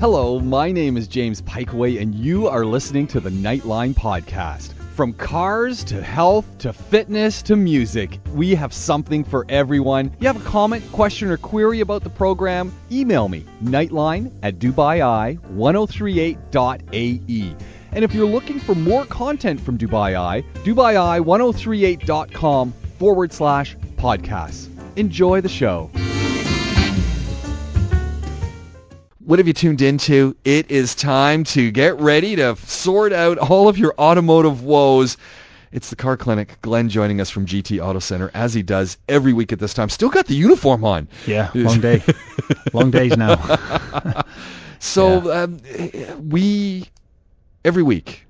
Hello, my name is James Piecowye, and you are listening to the Nightline Podcast. From cars to health to fitness to music, we have something for everyone. You have a comment, question, or query about the program? Email me, nightline at dubai1038.ae. And if you're looking for more content from Dubai Eye, dubai1038.com forward slash podcasts. Enjoy the show. What have you tuned into? It is time to get ready to sort out all of your automotive woes. It's the car clinic. Glenn joining us from GT Auto Center as he does every week at this time. Still got the uniform on. Yeah, long day. long days now. so yeah. um, we every week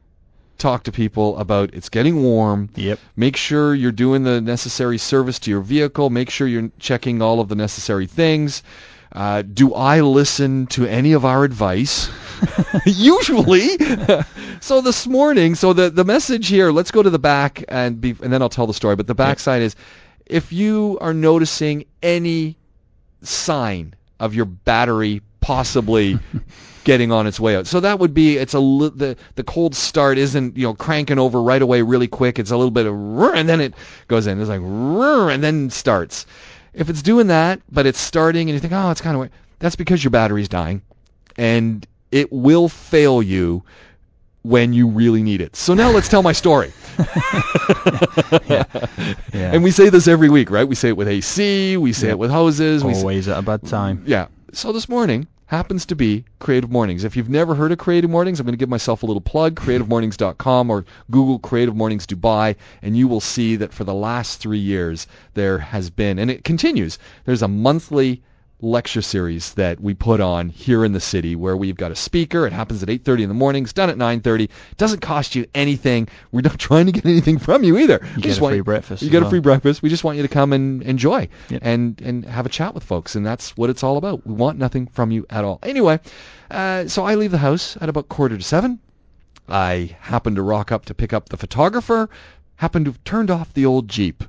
talk to people about it's getting warm. Yep. Make sure you're doing the necessary service to your vehicle. Make sure you're checking all of the necessary things. Uh, do I listen to any of our advice? Usually. so this morning, so the the message here. Let's go to the back and be, and then I'll tell the story. But the backside is, if you are noticing any sign of your battery possibly getting on its way out. So that would be it's a li- the the cold start isn't you know cranking over right away really quick. It's a little bit of and then it goes in. It's like and then starts. If it's doing that, but it's starting and you think, oh, it's kind of weird, that's because your battery's dying, and it will fail you when you really need it. So now let's tell my story. yeah. Yeah. And we say this every week, right? We say it with AC, we say Yeah. it with hoses. we say, Always at a bad time. yeah. So this morning happens to be Creative Mornings. If you've never heard of Creative Mornings, I'm going to give myself a little plug, creativemornings.com or Google Creative Mornings Dubai, and you will see that for the last three years there has been, and it continues, there's a monthly lecture series that we put on here in the city where we've got a speaker. It happens at 8.30 in the morning. It's done at 9.30. It doesn't cost you anything. We're not trying to get anything from you either. You We get a free breakfast. you get a free breakfast. We just want you to come and enjoy Yep. and and have a chat with folks, and that's what it's all about. We want nothing from you at all. Anyway, uh, so I leave the house at about quarter to seven. I happen to rock up to pick up the photographer. Happen to have turned off the old Jeep.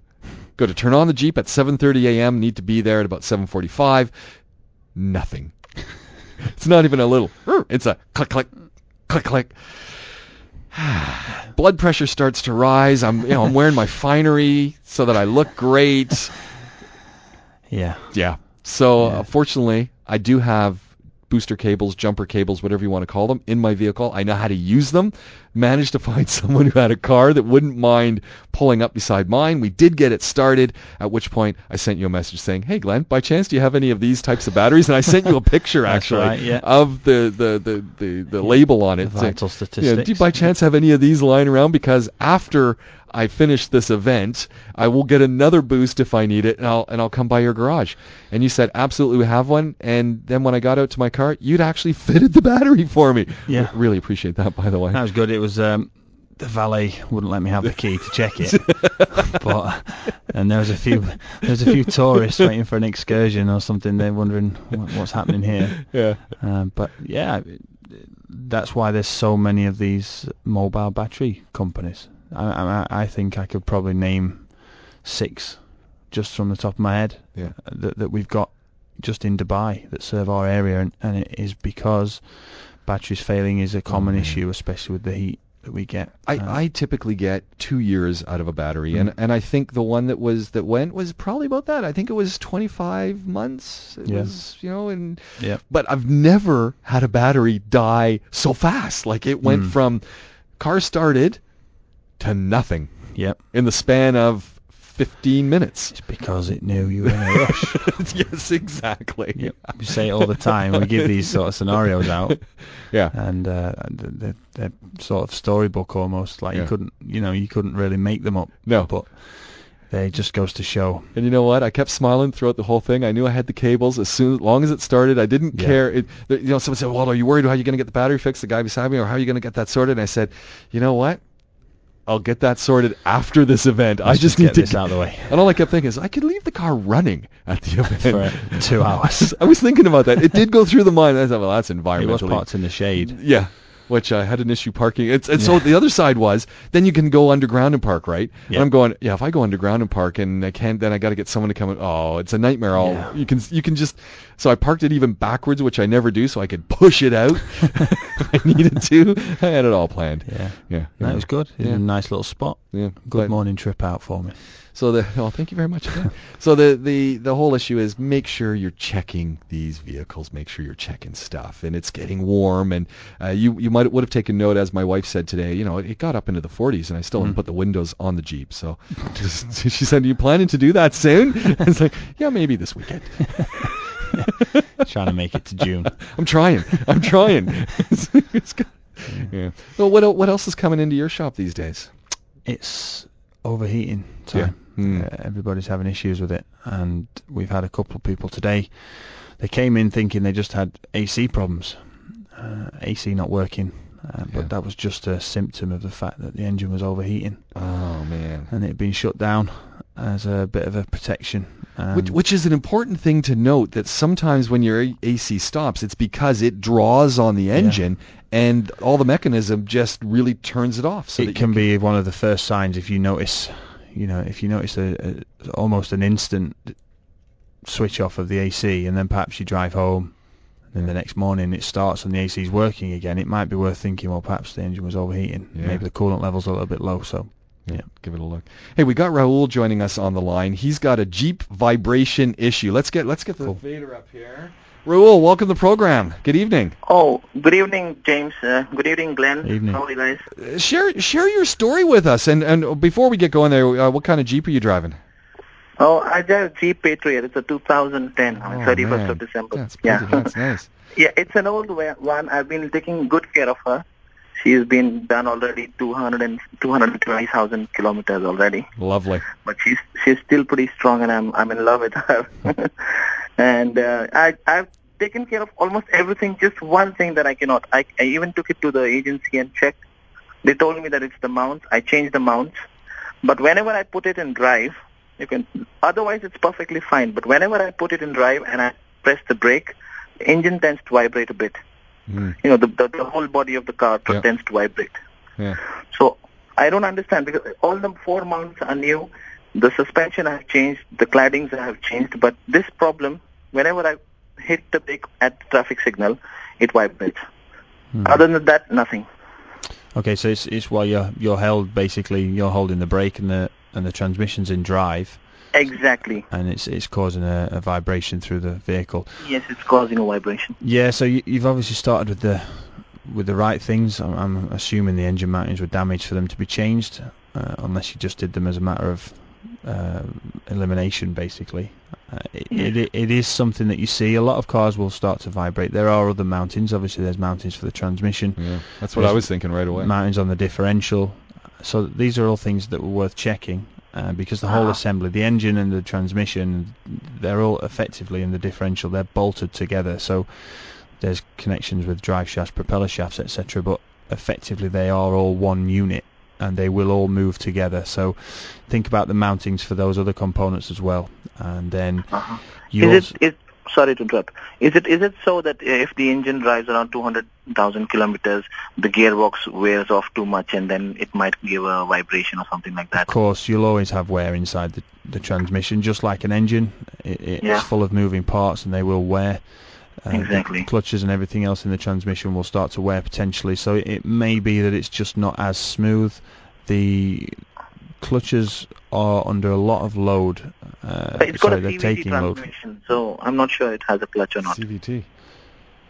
Go to turn on the Jeep at 7:30 a.m. Need to be there at about 7:45. Nothing. it's not even a little. It's a click click click click. Blood pressure starts to rise. I'm you know I'm wearing my finery so that I look great. Yeah. Yeah. So Yeah. uh, fortunately, I do have booster cables, jumper cables, whatever you want to call them, in my vehicle. I know how to use them. Managed to find someone who had a car that wouldn't mind pulling up beside mine. We did get it started, at which point I sent you a message saying, hey, Glenn, by chance do you have any of these types of batteries? And I sent you a picture, actually, right, yeah. of the, the, the, the, the label on The it. saying, vital yeah, statistics. do you by chance have any of these lying around? Because after I finish this event, I will get another boost if I need it, and I'll and I'll come by your garage. And you said absolutely we have one. And then when I got out to my car, you'd actually fitted the battery for me. Yeah. R- really appreciate that, by the way. That was good. It was um, the valet wouldn't let me have the key to check it, but and there was a few there was a few tourists waiting for an excursion or something. They're wondering what, what's happening here. yeah. Um, but yeah, that's why there's so many of these mobile battery companies. I, I, I think I could probably name six just from the top of my head Yeah. that, that we've got just in Dubai that serve our area, and, and it is because batteries failing is a common man. issue, especially with the heat that we get. I, Uh, I typically get two years out of a battery, and, Mm. and I think the one that was that went was probably about that. I think it was 25 months. It Yeah. was you know, and yeah, but I've never had a battery die so fast. Like it went Mm. from car started to nothing yep. in the span of 15 minutes. It's because it knew you were in a rush. yes, exactly. Yep. We say it all the time. We give these sort of scenarios out, Yeah. and uh, they're, they're sort of storybook almost. Like Yeah. you couldn't, you know, you couldn't really make them up. No. But they just goes to show. And you know what? I kept smiling throughout the whole thing. I knew I had the cables as soon as long as it started. I didn't Yeah. care. It, the- you know, someone said, "Well, are you worried how you're going to get the battery fixed?" The guy beside me, or how are you going to get that sorted? And I said, "You know what? I'll get that sorted after this event. I Let's just just need get to this out of the way And all I kept thinking is, I could leave the car running at the event for two hours. I was thinking about that. It did go through the mind. I thought, well, that's It was parked in the shade. Yeah. Which I had an issue parking. It's, and so the other side was then you can go underground and park, right? And Yeah. I'm going, yeah. If I go underground and park and I can't, then I got to get someone to come. And, oh, it's a nightmare. All Yeah. you can you can just. So I parked it even backwards, which I never do, so I could push it out. if I needed to. I had it all planned. Yeah. Yeah. No, it was good. It was Yeah. a nice little spot. Yeah. Good But- morning trip out for me. So the oh, thank you very much. so the, the the whole issue is make sure you're checking these vehicles, make sure you're checking stuff, and it's getting warm. And uh, you you might would have taken note, as my wife said today. You know, it, it got up into the 40s, and I still didn't Mm. put the windows on the Jeep. So she said, "Are you planning to do that soon?" I was like, "Yeah, maybe this weekend." Trying to make it to June. I'm trying. I'm trying. It's- yeah. Well, what what else is coming into your shop these days? It's overheating time. Mm. Uh, everybody's having issues with it, and we've had a couple of people today. They came in thinking they just had AC problems, uh, AC not working, uh, but Yeah. that was just a symptom of the fact that the engine was overheating Oh man. and it had been shut down as a bit of a protection. Um, Which, which is an important thing to note that sometimes when your AC stops, it's because it draws on the engine and all the mechanism just really turns it off. So it you can be one of the first signs if you notice, you know, if you notice a, a almost an instant switch off of the AC, and then perhaps you drive home, and then the next morning it starts and the AC is working again. It might be worth thinking, well, perhaps the engine was overheating. Yeah. Maybe the coolant levels a little bit low. So Yeah, Yeah. give it a look. Hey, we got Raul joining us on the line. He's got a Jeep vibration issue. Let's get let's get the Cool. fader up here. Raul, welcome to the program. Good evening. Oh, good evening, James. Uh, good evening, Glenn. Evening. How are you guys? Uh, share share your story with us. And and before we get going there, uh, what kind of Jeep are you driving? Oh, I drive Jeep Patriot. It's a 2010, Oh, 31st man. of December. That's pretty. yeah. That's nice. yeah, it's an old one. I've been taking good care of her. She's been done already 200 and 220,000 kilometers already. Lovely. But she's she's still pretty strong, and I'm I'm in love with her. and uh, I I've taken care of almost everything. Just one thing that I cannot. I, I even took it to the agency and checked. They told me that it's the mounts. I changed the mounts. But whenever I put it in drive, you can. Otherwise, it's perfectly fine. But whenever I put it in drive and I press the brake, the engine tends to vibrate a bit. Mm, You know, the the, the whole body of the car Yeah. tends to vibrate. yeah. So I don't understand because all the four mounts are new. The suspension I have changed, the claddings I have changed, but this problem, whenever I hit the brake at the traffic signal, it vibrates. Hmm. Other than that, nothing. okay, so it's it's while you're you're held basically you're holding the brake and the and the transmission's in drive, Exactly. and it's it's causing a, a vibration through the vehicle. Yes, it's causing a vibration. Yeah, so you, you've obviously started with the with the right things. I'm, I'm assuming the engine mountings were damaged for them to be changed, uh, unless you just did them as a matter of uh, elimination, basically. Uh, it, it, it is something that you see. A lot of cars will start to vibrate. There are other mountings. Obviously, there's mountings for the transmission, Yeah. That's what I was thinking right away. Mountings on the differential. So these are all things that were worth checking. Uh, because the whole Ah. assembly, the engine and the transmission, they're all effectively in the differential. They're bolted together. So there's connections with drive shafts, propeller shafts, etc. But effectively, they are all one unit, and they will all move together. So think about the mountings for those other components as well. And then Uh-huh. you Is also, it? Is, sorry to interrupt. Is it? Is it so that if the engine drives around 200,000 kilometers, the gearbox wears off too much, and then it might give a vibration or something like that? Of course, you'll always have wear inside the, the transmission, just like an engine. It, it's Yeah. full of moving parts, and they will wear. Uh, Exactly. clutches and everything else in the transmission will start to wear potentially. So it may be that it's just not as smooth. The clutches are under a lot of load. Uh, It's got sorry, a they're CVT taking load. so I'm not sure it has a clutch or not. CVT.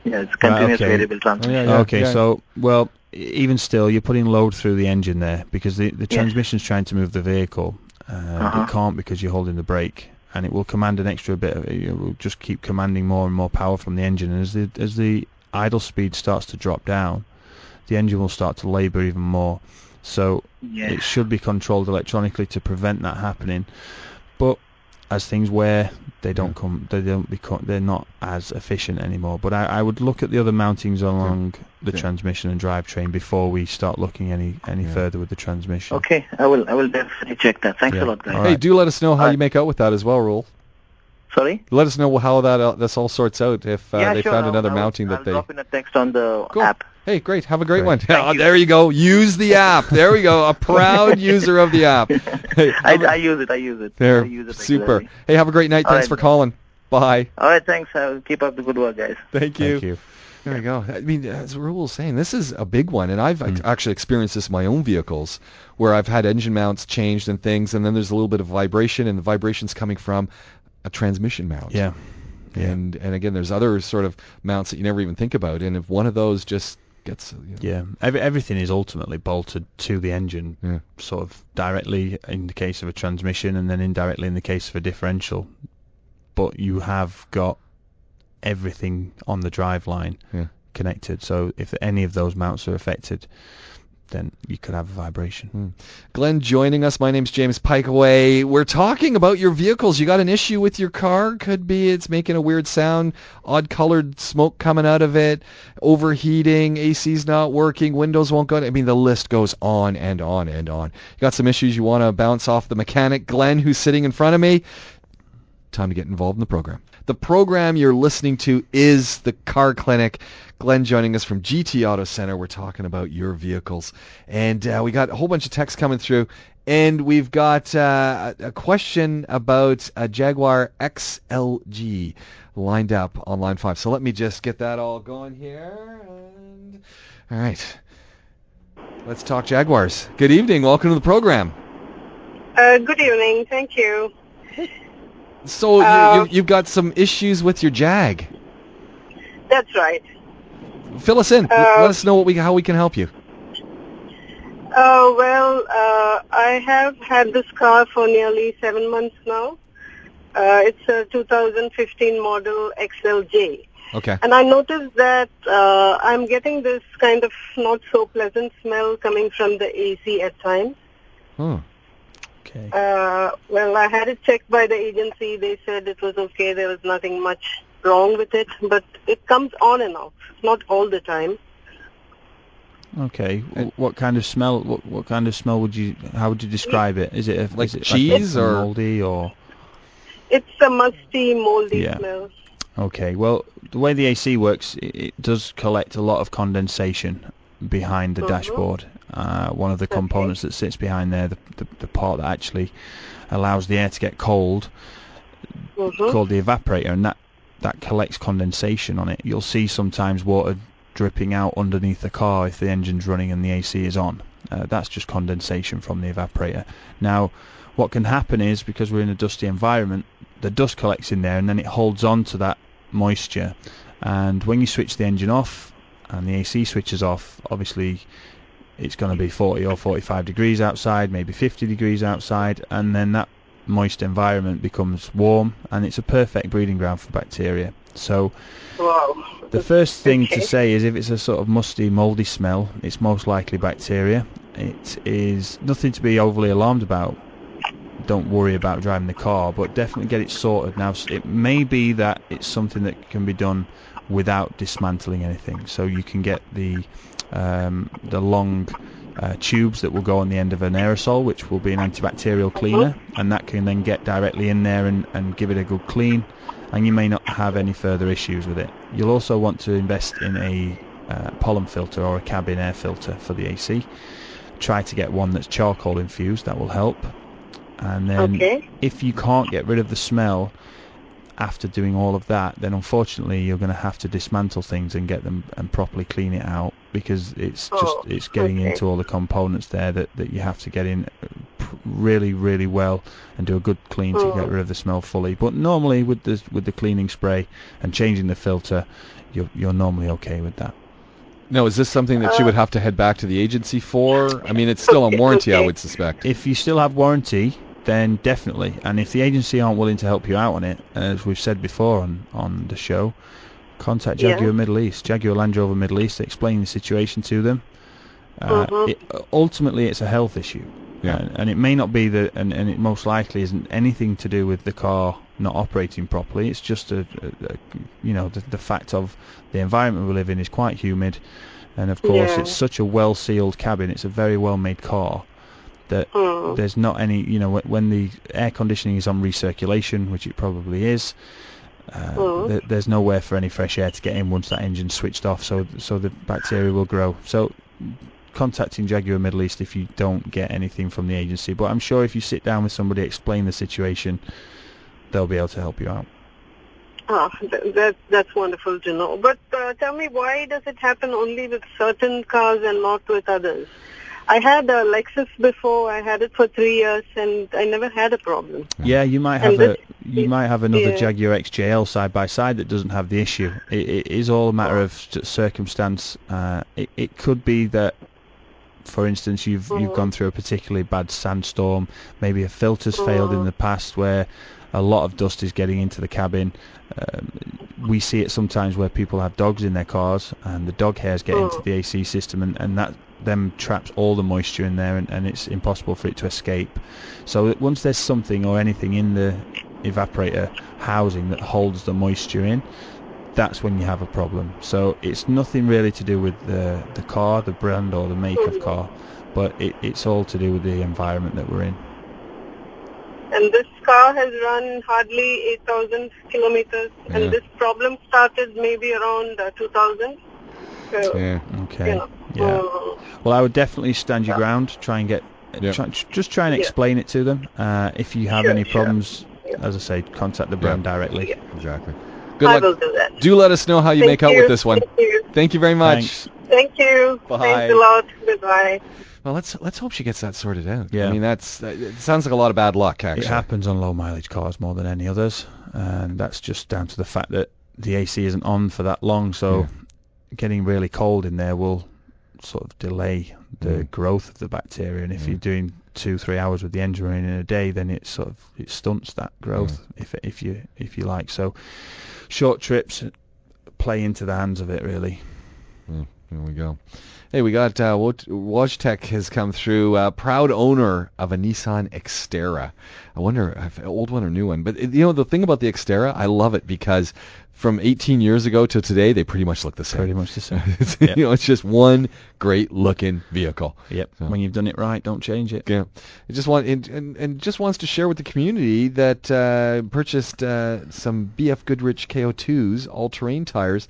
Yeah, it's continuous okay. variable transmission. Yeah, okay, yeah. so well, e- even still, you're putting load through the engine there because the the Yes. transmission's trying to move the vehicle. Uh, Uh-huh. It can't because you're holding the brake, and it will command an extra bit. Of, it will just keep commanding more and more power from the engine. And as the as the idle speed starts to drop down, the engine will start to labour even more. So Yeah. it should be controlled electronically to prevent that happening. But as things wear, they don't come. They don't become. They're not as efficient anymore. But I, I would look at the other mountings along the Yeah. transmission and drivetrain before we start looking any any Yeah. further with the transmission. Okay, I will. I will definitely check that. Thanks Yeah. a lot, guys. All Hey, do let us know how Uh, you make out with that as well, Rule. Sorry. Let us know how that uh, this all sorts out if uh, yeah, they sure. found I'll- another I'll- mounting that I'll they. drop in a text on the Cool. app. Hey, great. Have a great Great. one. Oh, there you go. Use the app. There we go. A proud user of the app. Hey, I, have a- I use it. I use it. there. I use it Super. regularly. Hey, have a great night. All Thanks right. for calling. Bye. All right. Thanks. Uh, keep up the good work, guys. Thank you. Thank you. There you go. I mean, as Raul was saying, this is a big one, and I've Mm. actually experienced this in my own vehicles, where I've had engine mounts changed and things, and then there's a little bit of vibration, and the vibration's coming from a transmission mount. Yeah. Yeah. And and again, there's other sort of mounts that you never even think about, and if one of those just gets, uh, you know, Yeah, Every, everything is ultimately bolted to the engine, Yeah. sort of directly in the case of a transmission, and then indirectly in the case of a differential. But you have got everything on the drive line Yeah. connected. So if any of those mounts are affected, then you could have a vibration. Hmm. Glenn joining us. My name's James Piecowye. We're talking about your vehicles. You got an issue with your car? Could be it's making a weird sound, odd colored smoke coming out of it, overheating, AC's not working, windows won't go. I mean, the list goes on and on and on. You got some issues you want to bounce off the mechanic, Glenn, who's sitting in front of me. Time to get involved in the program. The program you're listening to is the Car Clinic. Glenn joining us from GT Auto Center. We're talking about your vehicles. And uh, we got a whole bunch of texts coming through. And we've got uh, a question about a Jaguar XLG lined up on line 5. So let me just get that all going here. And... All right. Let's talk Jaguars. Good evening. Welcome to the program. Uh, good evening. Thank you. So you, Uh, you, you've got some issues with your Jag. That's right. Fill us in. Uh, Let us know what we how we can help you. Uh, well, uh, I have had this car for nearly seven months now. Uh, it's a 2015 model XLJ. Okay. And I noticed that uh, I'm getting this kind of not so pleasant smell coming from the AC at times. Hmm. Okay. Uh, well, I had it checked by the agency. They said it was okay. There was nothing much wrong with it, but it comes on and off, not all the time. Okay. W- What kind of smell? What, what kind of smell would you? How would you describe it? Is it a, Like is it cheese a or- moldy or? It's a musty, moldy Yeah. smell. Okay. Well, the way the AC works, it, it does collect a lot of condensation behind the Mhm. dashboard. Uh, one of the components that sits behind there, the, the, the part that actually allows the air to get cold, Mhm. called the evaporator, and that that collects condensation on it. You'll see sometimes water dripping out underneath the car if the engine's running and the AC is on. Uh, that's just condensation from the evaporator. Now, what can happen is because we're in a dusty environment, the dust collects in there and then it holds on to that moisture. And when you switch the engine off and the AC switches off, obviously it's going to be 40 or 45 degrees outside, maybe 50 degrees outside, and then that moist environment becomes warm and it's a perfect breeding ground for bacteria. So the first thing Okay. to say is if it's a sort of musty, mouldy smell, it's most likely bacteria. It is nothing to be overly alarmed about. Don't worry about driving the car, but definitely get it sorted. Now, it may be that it's something that can be done without dismantling anything. So you can get the um, the long uh, tubes that will go on the end of an aerosol, which will be an antibacterial cleaner, and that can then get directly in there and, and give it a good clean and you may not have any further issues with it. You'll also want to invest in a uh, pollen filter or a cabin air filter for the AC. Try to get one that's charcoal infused, that will help. And then Okay. if you can't get rid of the smell after doing all of that, then unfortunately you're going to have to dismantle things and get them and properly clean it out because it's just Oh, it's getting okay. into all the components there that, that you have to get in uh, really really well and do a good clean to Mm. get rid of the smell fully. But normally with the with the cleaning spray and changing the filter, you're you're normally okay with that. No, is this something that you Uh, would have to head back to the agency for? I mean, it's still on Okay, warranty, I would suspect. If you still have warranty, then definitely. And if the agency aren't willing to help you out on it, as we've said before on, on the show, contact Yeah. Jaguar Middle East, Jaguar Land Rover Middle East, explain the situation to them. Uh, Mhm. it, ultimately, it's a health issue. Yeah. And, and it may not be the, and, and it most likely isn't anything to do with the car not operating properly. It's just a, a, a you know, the, the fact of the environment we live in is quite humid, and of course Yeah. it's such a well-sealed cabin. It's a very well-made car that Hmm. there's not any, you know, when the air conditioning is on recirculation, which it probably is, Uh, Mm. th- there's nowhere for any fresh air to get in once that engine's switched off, so so the bacteria will grow. So contacting Jaguar Middle East if you don't get anything from the agency. But I'm sure if you sit down with somebody, explain the situation, they'll be able to help you out. Ah, th- that that's wonderful to know. But uh, tell me, why does it happen only with certain cars and not with others? I had a Lexus before. I had it for three years, and I never had a problem. Yeah, you might And have a this- you might have another yeah. Jaguar XJL side by side that doesn't have the issue. It, it is all a matter of circumstance. Uh, it, it could be that, for instance, you've you've Mhm. gone through a particularly bad sandstorm. Maybe a filter's failed in Mhm. the past where a lot of dust is getting into the cabin. Um, we see it sometimes where people have dogs in their cars and the dog hairs get into Mhm. the AC system and, and that them traps all the moisture in there and, and it's impossible for it to escape. So once there's something or anything in the evaporator housing that holds the moisture in, that's when you have a problem. So it's nothing really to do with the the car, the brand or the make of car, but it, it's all to do with the environment that we're in. And this car has run hardly 8,000 kilometers, Yeah. and this problem started maybe around uh, 2000. So, Yeah. Okay. you know, Yeah. uh, Well, I would definitely stand your ground. Try and get, Yeah. try, just try and Yeah. explain it to them. Uh, if you have Sure, any problems, Yeah. as I say, contact the brand directly. Yeah. Exactly. Good I luck. will do that. Do let us know how you Thank make out with this one. Thank you. Thank you very much. Thanks. Thank you. Bye. Thanks a lot. Goodbye. Well, let's let's hope she gets that sorted out. Yeah. I mean, that's that, it sounds like a lot of bad luck actually. It happens on low mileage cars more than any others, and that's just down to the fact that the AC isn't on for that long. So Yeah. getting really cold in there will sort of delay the Mm. growth of the bacteria. And if Mm. you're doing two, three hours with the engine running in a day, then it sort of it stunts that growth, if if you if you like. So short trips play into the hands of it really. There we go. Hey, we got uh, Wojtek has come through. Uh, proud owner of a Nissan Xterra. I wonder if old one or new one. But you know the thing about the Xterra, I love it because from 18 years ago to today, they pretty much look the same. Pretty much the same. It's- Yeah. You know, it's just one great looking vehicle. Yep. So- When you've done it right, don't change it. Yeah, it just want and, and, and just wants to share with the community that uh, purchased uh, some BF Goodrich KO2s all-terrain tires,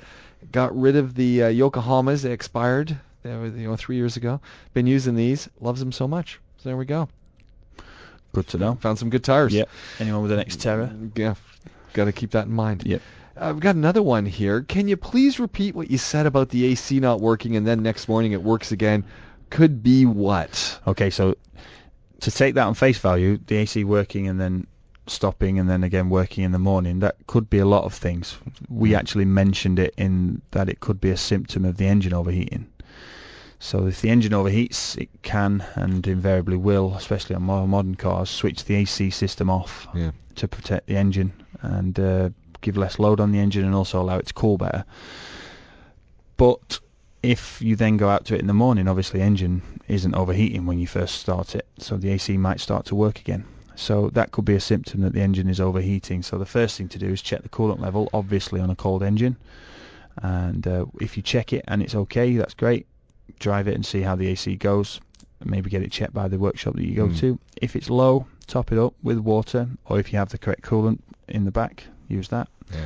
got rid of the uh, Yokohamas. They expired, they were, you know, three years ago. Been using these, loves them so much. So there we go. Good to know. Found some good tires. Yep. Anyone with an Xterra? Yeah, got to keep that in mind. Yep. I've got another one here. Can you please repeat what you said about the AC not working and then next morning it works again? Could be what? Okay, so to take that on face value, the AC working and then stopping and then again working in the morning, that could be a lot of things. We Mm. actually mentioned it in that it could be a symptom of the engine overheating. So if the engine overheats, it can and invariably will, especially on more modern cars, switch the AC system off Yeah. to protect the engine and uh, give less load on the engine and also allow it to cool better. But if you then go out to it in the morning, obviously engine isn't overheating when you first start it, so the AC might start to work again. So that could be a symptom that the engine is overheating. So the first thing to do is check the coolant level, obviously on a cold engine. And uh, if you check it and it's okay, that's great. Drive it and see how the AC goes. Maybe get it checked by the workshop that you go Mm. to. If it's low, top it up with water, or if you have the correct coolant in the back, use that. Yeah.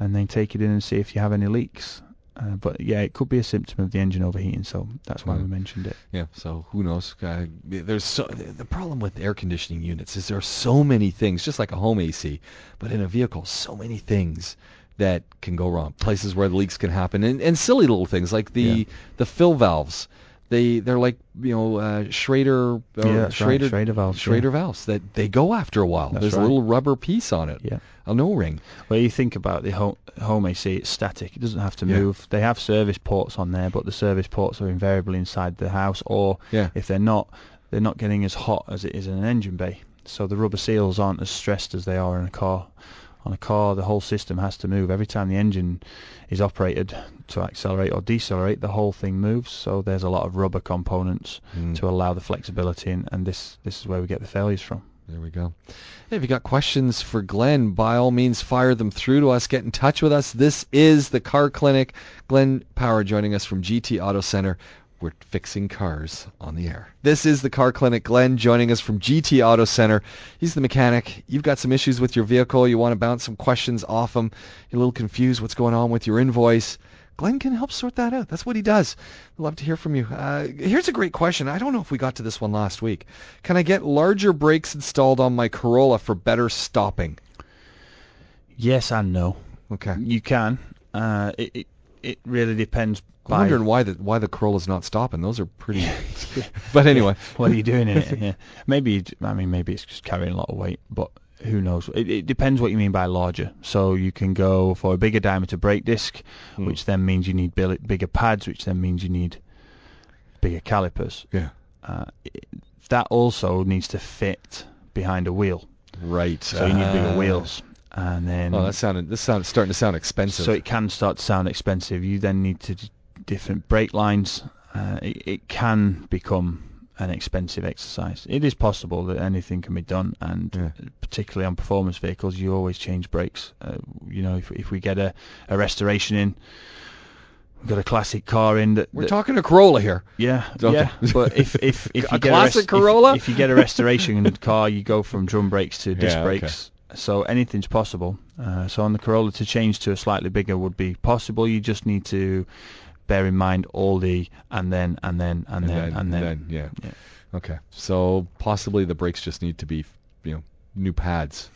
And then take it in and see if you have any leaks. Uh, but yeah, it could be a symptom of the engine overheating, so that's why Mm. we mentioned it. Yeah, so who knows? Uh, there's so the problem with air conditioning units is there are so many things, just like a home AC, but in a vehicle, so many things that can go wrong. Places where the leaks can happen, and, and silly little things like the Yeah. the fill valves. They they're like you know uh, Schrader Yeah, that's right, Schrader Schrader valves, yeah. Schrader valves that they go after a while. That's There's a little rubber piece on it, Yeah. an O-ring. Well, you think about the home, home AC, it's static. It doesn't have to Yeah. move. They have service ports on there, but the service ports are invariably inside the house, or Yeah. if they're not, they're not getting as hot as it is in an engine bay. So the rubber seals aren't as stressed as they are in a car. On a car, the whole system has to move. Every time the engine is operated to accelerate or decelerate, the whole thing moves. So there's a lot of rubber components Mm. to allow the flexibility, and, and this this is where we get the failures from. There we go. If you've got questions for Glenn, by all means fire them through to us. Get in touch with us. This is the Car Clinic. Glenn Power joining us from GT Auto Center. We're fixing cars on the air. This is the Car Clinic. Glenn joining us from GT Auto Center. He's the mechanic. You've got some issues with your vehicle. You want to bounce some questions off him. You're a little confused what's going on with your invoice. Glenn can help sort that out. That's what he does. Love to hear from you. Uh, here's a great question. I don't know if we got to this one last week. Can I get larger brakes installed on my Corolla for better stopping? Yes and no. Okay. You can. Uh, it, it it really depends. I'm wondering why the why the Corolla's not stopping. Those are pretty. but anyway, what are you doing in it? Yeah. Maybe I mean maybe it's just carrying a lot of weight, but who knows? It, it depends what you mean by larger. So you can go for a bigger diameter brake disc, Hmm. which then means you need bigger pads, which then means you need bigger calipers. Yeah. Uh, it, that also needs to fit behind a wheel, right. so you need bigger Ah. wheels. And then Oh, that sounded. This sounds starting to sound expensive. so it can start to sound expensive. You then need to different brake lines. Uh, it, it can become an expensive exercise. It is possible that anything can be done, and Yeah. particularly on performance vehicles, you always change brakes. Uh, you know, if if we get a, a restoration in, we've got a classic car in that. We're that- talking a Corolla here. yeah, Okay. yeah. But if if if A you get classic a if- Corolla? if, you get a restoration in the car, you go from drum brakes to disc Yeah, okay. brakes. So anything's possible. Uh, so on the Corolla, to change to a slightly bigger would be possible. You just need to bear in mind all the and then and then and, then, and then. yeah. Yeah. Okay. So possibly the brakes just need to be, you know, new pads.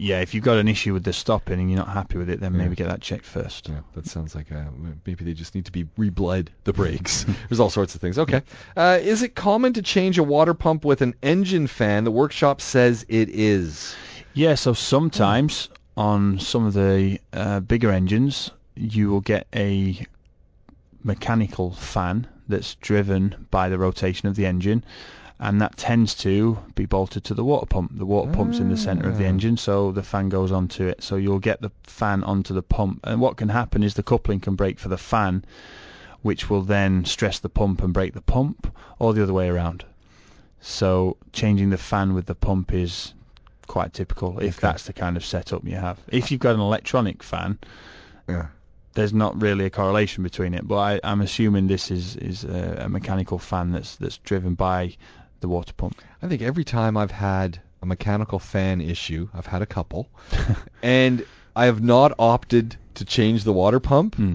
Yeah, if you've got an issue with the stopping and you're not happy with it, then Yeah. maybe get that checked first. Yeah, that sounds like uh, maybe they just need to be rebled the brakes. There's all sorts of things. Okay. Uh, is it common to change a water pump with an engine fan? The workshop says it is. Yeah, so sometimes on some of the uh, bigger engines, you will get a mechanical fan that's driven by the rotation of the engine, and that tends to be bolted to the water pump. The water pump's in the centre of the Ah. engine, so the fan goes onto it. So you'll get the fan onto the pump, and what can happen is the coupling can break for the fan, which will then stress the pump and break the pump, or the other way around. So changing the fan with the pump is quite typical if Okay. that's the kind of setup you have. If you've got an electronic fan, Yeah. There's not really a correlation between it. But I, I'm assuming this is is a, a mechanical fan that's that's driven by the water pump. I think every time I've had a mechanical fan issue, I've had a couple, and I have not opted to change the water pump Hmm.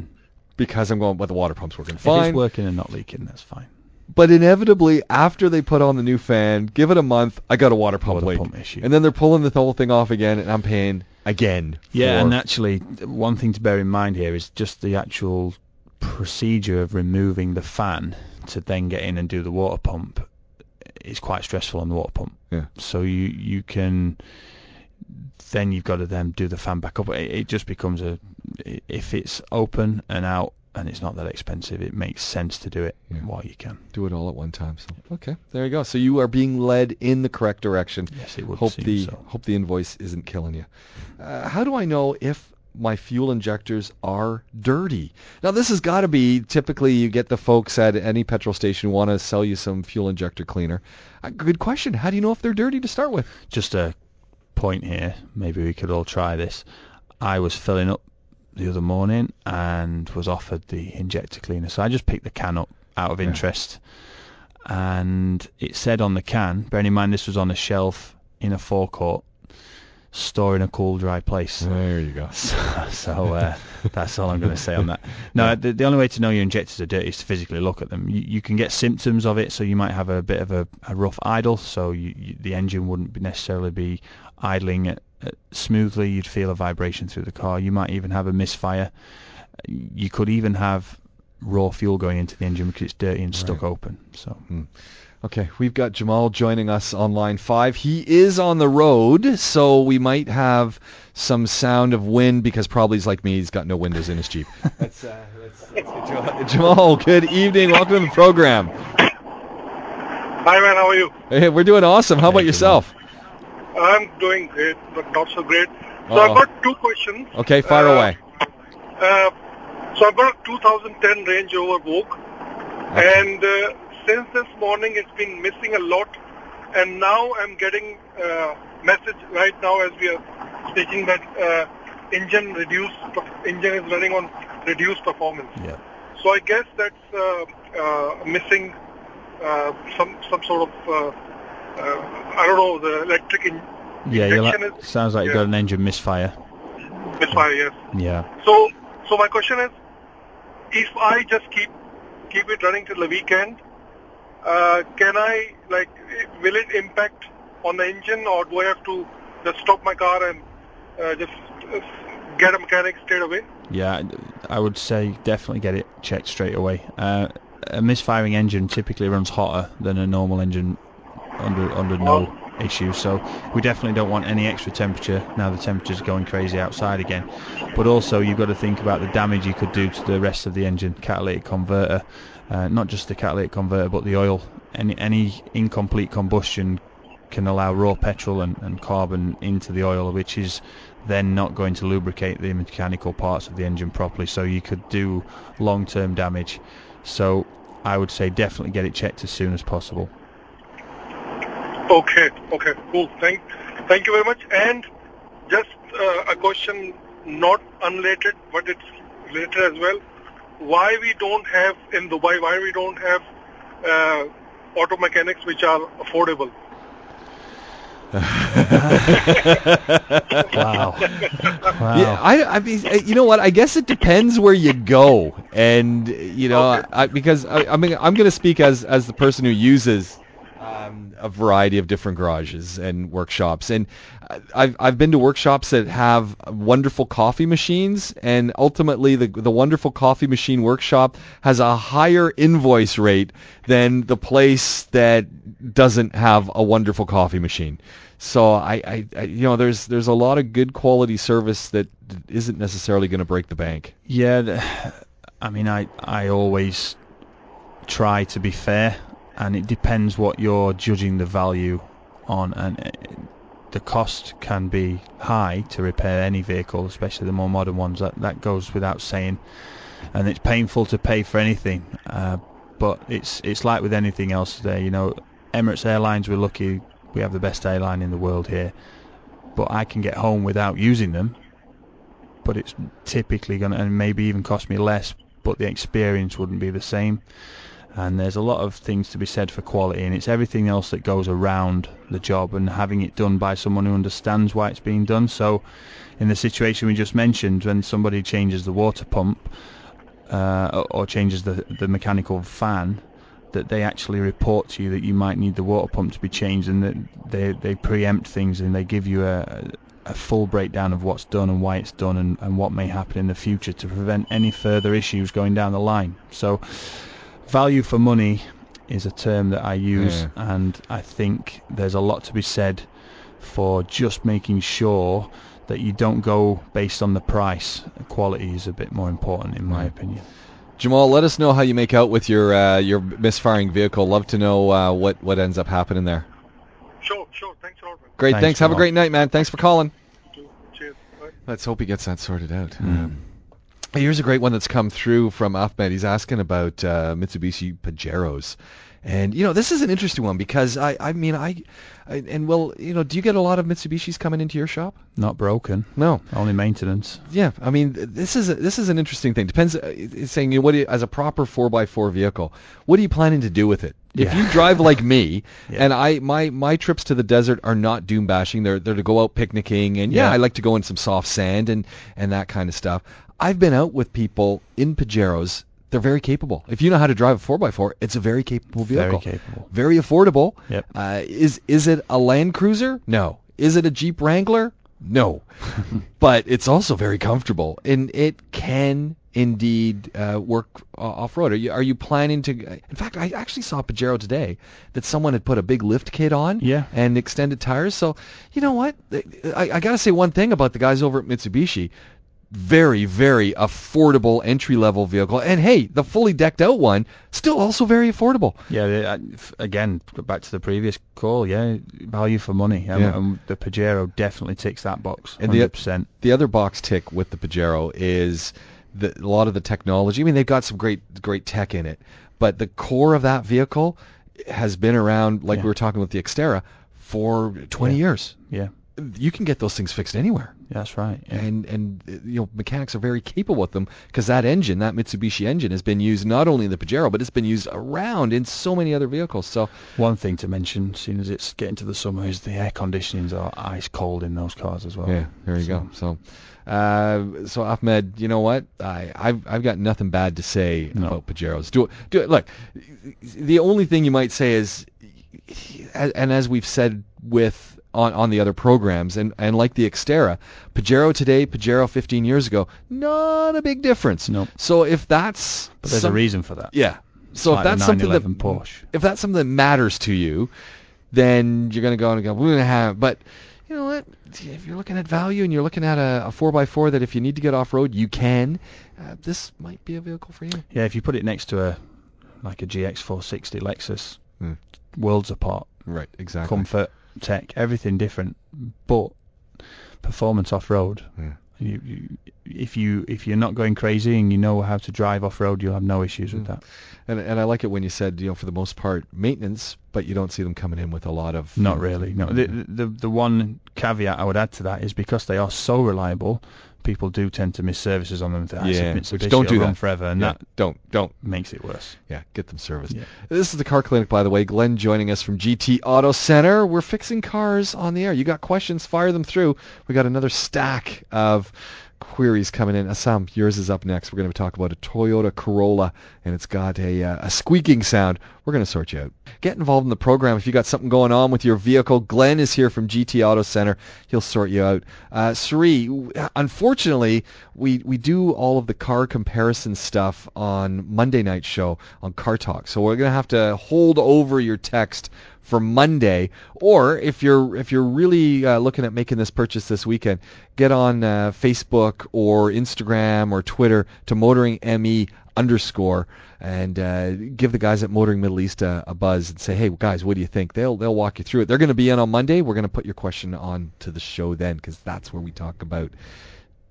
because I'm going, well, the water pump's working If fine. it's working and not leaking, that's fine. But inevitably, after they put on the new fan, give it a month, I got a water pump Water leak. pump issue. And then they're pulling the whole thing off again, and I'm paying again. Yeah, for- and actually, one thing to bear in mind here is just the actual procedure of removing the fan to then get in and do the water pump is quite stressful on the water pump. Yeah. So you you can then you've got to then do the fan back up. It, it just becomes a if it's open and out and it's not that expensive, it makes sense to do it Yeah. while you can. do it all at one time. So okay, there you go. So you are being led in the correct direction. Yes, it would Hope seem the so. hope the invoice isn't killing you. Uh, how do I know if my fuel injectors are dirty? Now this has got to be typically you get the folks at any petrol station want to sell you some fuel injector cleaner. Uh, good question. How do you know if they're dirty to start with? just a point here. Maybe we could all try this. I was filling up the other morning and was offered the injector cleaner. So I just picked the can up out of Yeah. interest. And it said on the can, bearing in mind this was on a shelf in a forecourt, store in a cool, dry place. There you go. So, so uh, that's all I'm going to say on that. No, the, the only way to know your injectors are dirty is to physically look at them. You, you can get symptoms of it, so you might have a bit of a, a rough idle, so you, you, the engine wouldn't be necessarily be idling at, at smoothly. You'd feel a vibration through the car. You might even have a misfire. You could even have raw fuel going into the engine because it's dirty and stuck Right. open. So Okay, we've got Jamal joining us on line five. He is on the road, so we might have some sound of wind because probably he's like me. He's got no windows in his Jeep. let's, uh, let's, let's Jamal. Jamal, good evening. Welcome to the program. Hi man, how are you? Hey, we're doing awesome. How about Hey, yourself? I'm doing great, but not so great. So Uh-oh. I've got two questions. Okay, fire Uh, away. Uh, so I've got a 2010 Range Rover Vogue, and uh, since this morning it's been missing a lot, and now I'm getting uh, message right now as we are speaking that uh, engine reduced engine is running on reduced performance. yeah, So I guess that's uh, uh, missing uh, some some sort of uh, I don't know the electric in- Yeah, you're like, is sounds like you've got an engine misfire. misfire. Yes. Yeah. So so my question is, if I just keep keep it running till the weekend, uh, can I like will it impact on the engine or do I have to just stop my car and uh, just uh, get a mechanic straight away? Yeah, I would say definitely get it checked straight away. Uh, a misfiring engine typically runs hotter than a normal engine under under no issue. So we definitely don't want any extra temperature now the temperature's going crazy outside again. But also you've got to think about the damage you could do to the rest of the engine, catalytic converter, uh, not just the catalytic converter but the oil. Any any incomplete combustion can allow raw petrol and, and carbon into the oil, which is then not going to lubricate the mechanical parts of the engine properly. So you could do long-term damage. So I would say definitely get it checked as soon as possible. Okay, okay, cool. Thank, thank you very much. And just uh, a question, not unrelated, but it's related as well. Why we don't have in Dubai? Why we don't have uh, auto mechanics which are affordable? Wow. wow. Yeah, I, I mean, uh, you know what? I guess it depends where you go, and you know, Okay. I, because I, I mean, I'm going to speak as as the person who uses um, a variety of different garages and workshops, and I've I've been to workshops that have wonderful coffee machines, and ultimately the the wonderful coffee machine workshop has a higher invoice rate than the place that doesn't have a wonderful coffee machine. So I, I, I you know, there's there's a lot of good quality service that isn't necessarily going to break the bank. Yeah, I mean, I I always try to be fair, and it depends what you're judging the value on, and uh, the cost can be high to repair any vehicle, especially the more modern ones. That that goes without saying, and it's painful to pay for anything. Uh, but it's it's like with anything else there. You know, Emirates Airlines, we're lucky we have the best airline in the world here, but I can get home without using them but it's typically going to and maybe even cost me less but the experience wouldn't be the same and there's a lot of things to be said for quality and it's everything else that goes around the job and having it done by someone who understands why it's being done so in the situation we just mentioned when somebody changes the water pump uh, or- changes the, the mechanical fan that they actually report to you that you might need the water pump to be changed and that they, they preempt things and they give you a, a full breakdown of what's done and why it's done and, and what may happen in the future to prevent any further issues going down the line. So value for money is a term that I use Yeah. and I think there's a lot to be said for just making sure that you don't go based on the price. Quality is a bit more important in my opinion. Jamal, let us know how you make out with your uh, your misfiring vehicle. Love to know uh, what what ends up happening there. Sure, sure. Thanks a lot. Great, Thanks, thanks. Have a great night, man. Thanks for calling. Cheers. Bye. Let's hope he gets that sorted out. Hmm. Um, here's a great one that's come through from Ahmed. He's asking about uh, Mitsubishi Pajeros. And you know this is an interesting one because I, I mean I, I, and well you know do you get a lot of Mitsubishis coming into your shop? Not broken, No. only maintenance. Yeah, I mean this is a, this is an interesting thing. Depends. uh, It's saying you know, what do you, as a proper four x four vehicle, what are you planning to do with it? If Yeah. you drive like me, Yeah. and I my my trips to the desert are not dune bashing. They're they're to go out picnicking, and yeah, Yeah. I like to go in some soft sand and and that kind of stuff. I've been out with people in Pajeros. They're very capable. If you know how to drive a four x four, it's a very capable vehicle. Very capable. Very affordable. Yep. Uh, is is it a Land Cruiser? No. Is it a Jeep Wrangler? No. but it's also very comfortable, and it can indeed uh, work uh, off road. Are you are you planning to? In fact, I actually saw a Pajero today that someone had put a big lift kit on. Yeah. And extended tires. So you know what? I, I got to say one thing about the guys over at Mitsubishi very, very affordable entry level vehicle. And hey, the fully decked out one still also very affordable. Yeah, uh, again, back to the previous call. Yeah, value for money, and, Yeah. and the Pajero definitely ticks that box. And the-. The other box tick with the Pajero is the, a lot of the technology. I mean, they've got some great, great tech in it, but the core of that vehicle has been around, like Yeah. we were talking with the Xterra, for 20 Yeah. years. Yeah, You can get those things fixed anywhere. That's right. Yeah. and and you know mechanics are very capable with them because that engine, that Mitsubishi engine, has been used not only in the Pajero but it's been used around in so many other vehicles. So One thing to mention, seeing as it's getting to the summer, is the air conditionings are ice cold in those cars as well. yeah, there you go. So. Uh, so Ahmed, you know what? I, I've I've got nothing bad to say No. about Pajeros. Do do it. Look, the only thing you might say is, and as we've said with on, on the other programs, and, and like the Xterra, Pajero today, Pajero 15 years ago, not a big difference. Nope. So if that's But there's some- a reason for that. yeah. So Like if that's something that 911 Porsche. if that's something that matters to you, then you're going to go and go, we're going to have, but you know what? If you're looking at value and you're looking at a, a 4x4 that if you need to get off road, you can, uh, this might be a vehicle for you. Yeah, if you put it next to a like a GX460 Lexus, Hmm. worlds apart. Right, exactly. Comfort, tech, everything different, but performance off road. Yeah. You, you, if you if you're not going crazy and you know how to drive off road, you'll have no issues with Hmm. that. And, and I like it when you said, you know, for the most part, maintenance, but you don't see them coming in with a lot of. Not really. No. The, the the one caveat I would add to that is because they are so reliable, people do tend to miss services on them. That Yeah, which don't do that. forever, and Yeah, that don't, don't. makes it worse. Yeah, get them serviced. Yeah. This is the Car Clinic, by the way. Glenn joining us from GT Auto Center. We're fixing cars on the air. You got questions? Fire them through. We got another stack of queries coming in. Assam, yours is up next. We're going to talk about a Toyota Corolla, and it's got a, uh, a squeaking sound. We're going to sort you out. Get involved in the program if you got something going on with your vehicle. Glenn is here from GT Auto Center. He'll sort you out. Uh, Sri, unfortunately, we we do all of the car comparison stuff on Monday night show on Car Talk. So we're gonna have to hold over your text for Monday, or if you're if you're really uh, looking at making this purchase this weekend, get on uh, Facebook or Instagram or Twitter to Motoring Me underscore and uh, give the guys at Motoring Middle East a, a buzz and say, hey guys, what do you think? They'll they'll walk you through it. They're going to be in on Monday. We're going to put your question on to the show then because that's where we talk about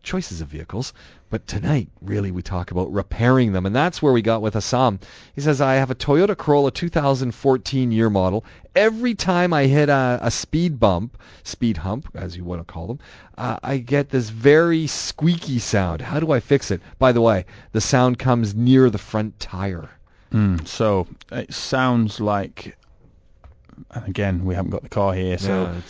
choices of vehicles. But tonight, really, we talk about repairing them, and that's where we got with Assam. He says, I have a Toyota Corolla 2014 year model. Every time I hit a, a speed bump, speed hump, as you want to call them, uh, I get this very squeaky sound. How do I fix it? By the way, the sound comes near the front tire. Mm, so it sounds like, and again, we haven't got the car here, so Yeah,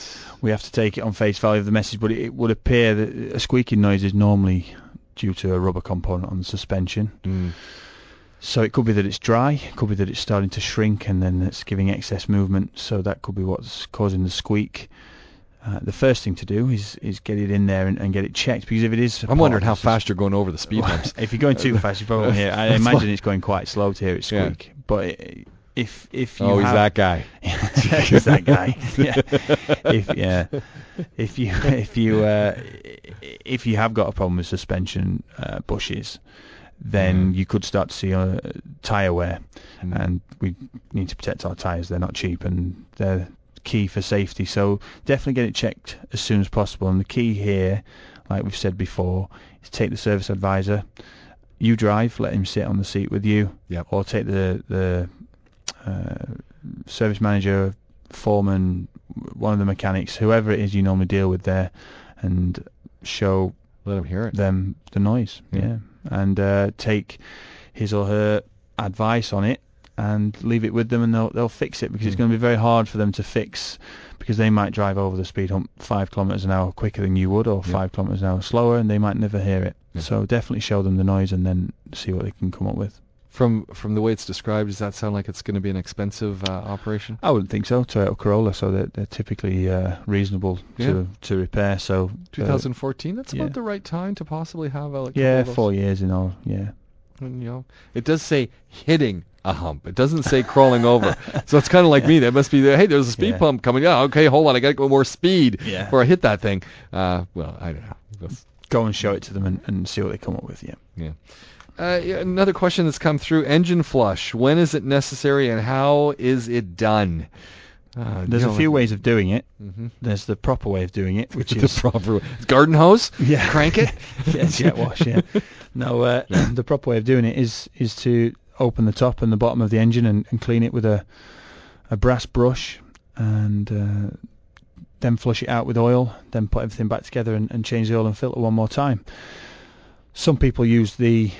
we have to take it on face value of the message. But it, it would appear that a squeaking noise is normally due to a rubber component on the suspension. mm, So it could be that it's dry, it could be that it's starting to shrink, and then it's giving excess movement. So that could be what's causing the squeak. Uh, the first thing to do is is get it in there and, and get it checked because if it is, I'm wondering how fast you're going over the speed bumps. if you're going too fast, you probably won't hear. I imagine it's going quite slow to hear it Yeah. squeak. But i- if if you Oh, he's that guy. he's that guy. Yeah. If yeah, if you if you uh, if you have got a problem with suspension uh, bushes, then Mm. you could start to see uh, tire wear, Mm. and we need to protect our tires. They're not cheap, and they're key for safety. So definitely get it checked as soon as possible. And the key here, like we've said before, is take the service advisor. You drive, let him sit on the seat with you, Yep. or take the the uh, service manager, foreman, one of the mechanics, whoever it is you normally deal with there, and show Let him hear it. them the noise. Yeah. Yeah, and uh, take his or her advice on it and leave it with them, and they'll they'll fix it because it's Mm. going to be very hard for them to fix because they might drive over the speed hump five kilometers an hour quicker than you would, or Yeah. five kilometers an hour slower, and they might never hear it. Yeah. So definitely show them the noise and then see what they can come up with. From from the way it's described, does that sound like it's going to be an expensive uh, operation? I wouldn't think so. Toyota Corolla, so they're, they're typically uh, reasonable Yeah. to to repair. So uh, 2014. That's yeah. about the right time to possibly have a yeah, couple of those. four years in all. Yeah. And, you know, it does say hitting a hump. It doesn't say crawling over. So it's kind of like me. That must be the hey, there's a speed Yeah. pump coming. Yeah, okay, hold on, I got to go more speed Yeah. before I hit that thing. Uh, well, I don't know. That's- Go and show it to them and, and see what they come up with. Yeah. yeah. Uh, another question that's come through: engine flush. When is it necessary, and how is it done? Uh, There's a few ways of doing it. Mhm. There's the proper way of doing it, which the is the proper garden hose. yeah, Crank it. yeah, jet wash. Yeah. No, uh, the proper way of doing it is is to open the top and the bottom of the engine and, and clean it with a a brass brush and uh, then flush it out with oil, then put everything back together and, and change the oil and filter one more time. Some people use the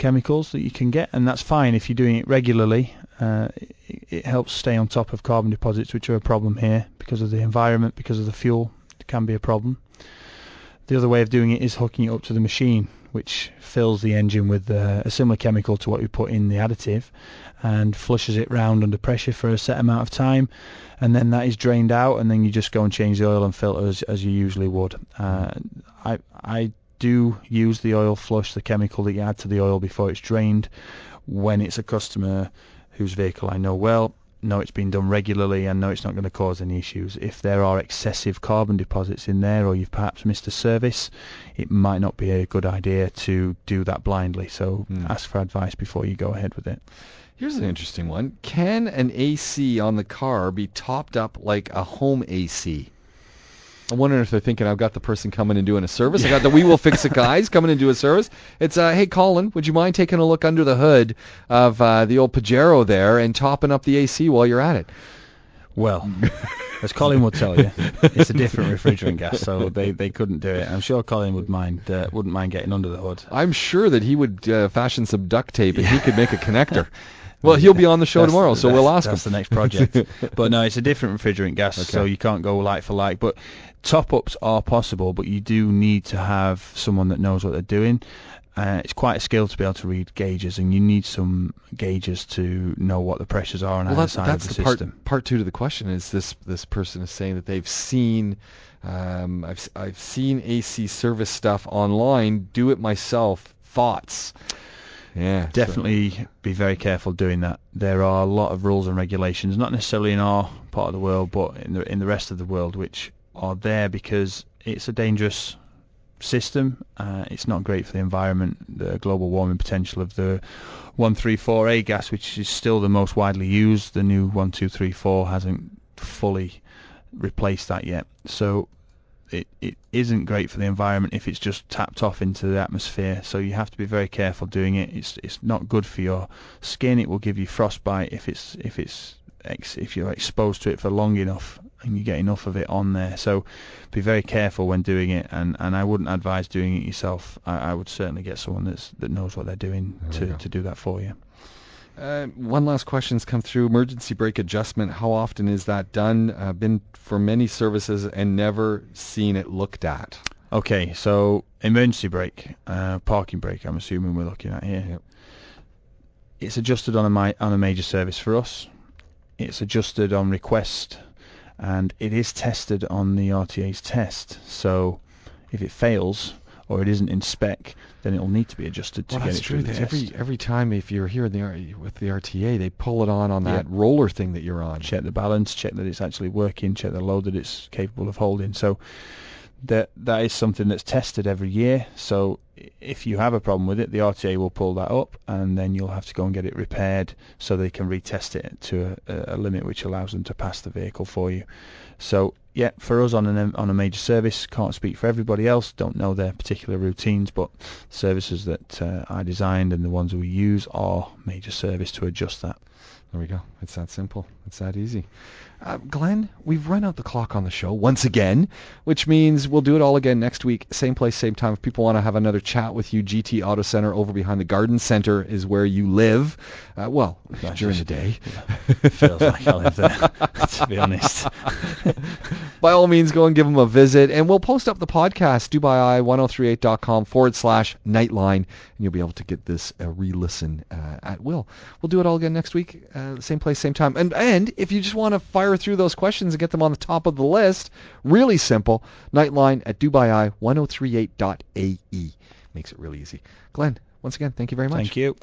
chemicals that you can get, and that's fine if you're doing it regularly. Uh, it, it helps stay on top of carbon deposits, which are a problem here because of the environment, because of the fuel. It can be a problem. The other way of doing it is hooking it up to the machine, which fills the engine with uh, a similar chemical to what we put in the additive and flushes it round under pressure for a set amount of time and then that is drained out and then you just go and change the oil and filter as, as you usually would. Uh, I, I do use the oil flush, the chemical that you add to the oil before it's drained when it's a customer whose vehicle I know well know it's been done regularly and know it's not going to cause any issues. If there are excessive carbon deposits in there or you've perhaps missed a service, it might not be a good idea to do that blindly. So Mm. ask for advice before you go ahead with it. Here's an interesting one. Can an AC on the car be topped up like a home AC? I'm wondering if they're thinking I've got the person coming and doing a service. I got the We Will Fix It guys coming and do a service. It's uh, hey Colin, would you mind taking a look under the hood of uh, the old Pajero there and topping up the AC while you're at it? Well, as Colin will tell you, it's a different refrigerant gas, so they, they couldn't do it. I'm sure Colin would mind uh, wouldn't mind getting under the hood. I'm sure that he would uh, fashion some duct tape and he could make a connector. Well, he'll be on the show That's- tomorrow, so we'll that's- ask him. That's the next project. but no, it's a different refrigerant gas, so you can't go like for like. But top ups are possible, but you do need to have someone that knows what they're doing. Uh, it's quite a skill to be able to read gauges, and you need some gauges to know what the pressures are on well, either that's, side that's of the the part, system. part two to the question is this this person is saying that they've seen um, I've, I've seen AC service stuff online do it myself thoughts yeah so- Definitely be very careful doing that. There are a lot of rules and regulations, not necessarily in our part of the world, but in the in the rest of the world, which are there because it's a dangerous system. Uh, it's not great for the environment. The global warming potential of the 134A gas, which is still the most widely used, the new 1234 hasn't fully replaced that yet. So it, it isn't great for the environment if it's just tapped off into the atmosphere. So you have to be very careful doing it. It's it's not good for your skin. It will give you frostbite if it's if it's ex, if you're exposed to it for long enough and you get enough of it on there. So be very careful when doing it. And, and I wouldn't advise doing it yourself. I, I would certainly get someone that's that knows what they're doing There to, to do that for you. Uh, one last question question's come through. Emergency brake adjustment. How often is that done? Uh, been for many services and never seen it looked at. Okay, so emergency brake, uh, parking brake. I'm assuming we're looking at here. Yep. It's adjusted on a mi- on a major service for us. It's adjusted on request, and it is tested on the RTA's test. So, if it fails or it isn't in spec, then it'll need to be adjusted to Well, get it through the every test. every time if you're here in the with the RTA, they pull it on on Yeah. that roller thing that you're on. check the balance, check that it's actually working, check the load that it's capable of holding. So that that is something that's tested every year. So if you have a problem with it, the RTA will pull that up, and then you'll have to go and get it repaired so they can retest it to a, a limit which allows them to pass the vehicle for you. So yeah, for us on an on a major service, can't speak for everybody else. Don't know their particular routines, but services that uh, I designed and the ones we use are major service to adjust that. There we go. It's that simple. It's that easy. Uh, Glenn, we've run out the clock on the show once again, which means we'll do it all again next week, same place, same time. If people want to have another chat with you, GT Auto Center over behind the Garden Center is where you live. Uh, well, That's during just- the day. Feels like I live there, to be honest. By all means, go and give them a visit, and we'll post up the podcast, dubai1038.com forward slash nightline, and you'll be able to get this uh, re-listen uh, at will. We'll do it all again next week, uh, same place, same time. And and if you just want to fire through those questions and get them on the top of the list, really simple, nightline at dubai1038.ae. Makes it really easy. Glenn, once again, thank you very much. Thank you.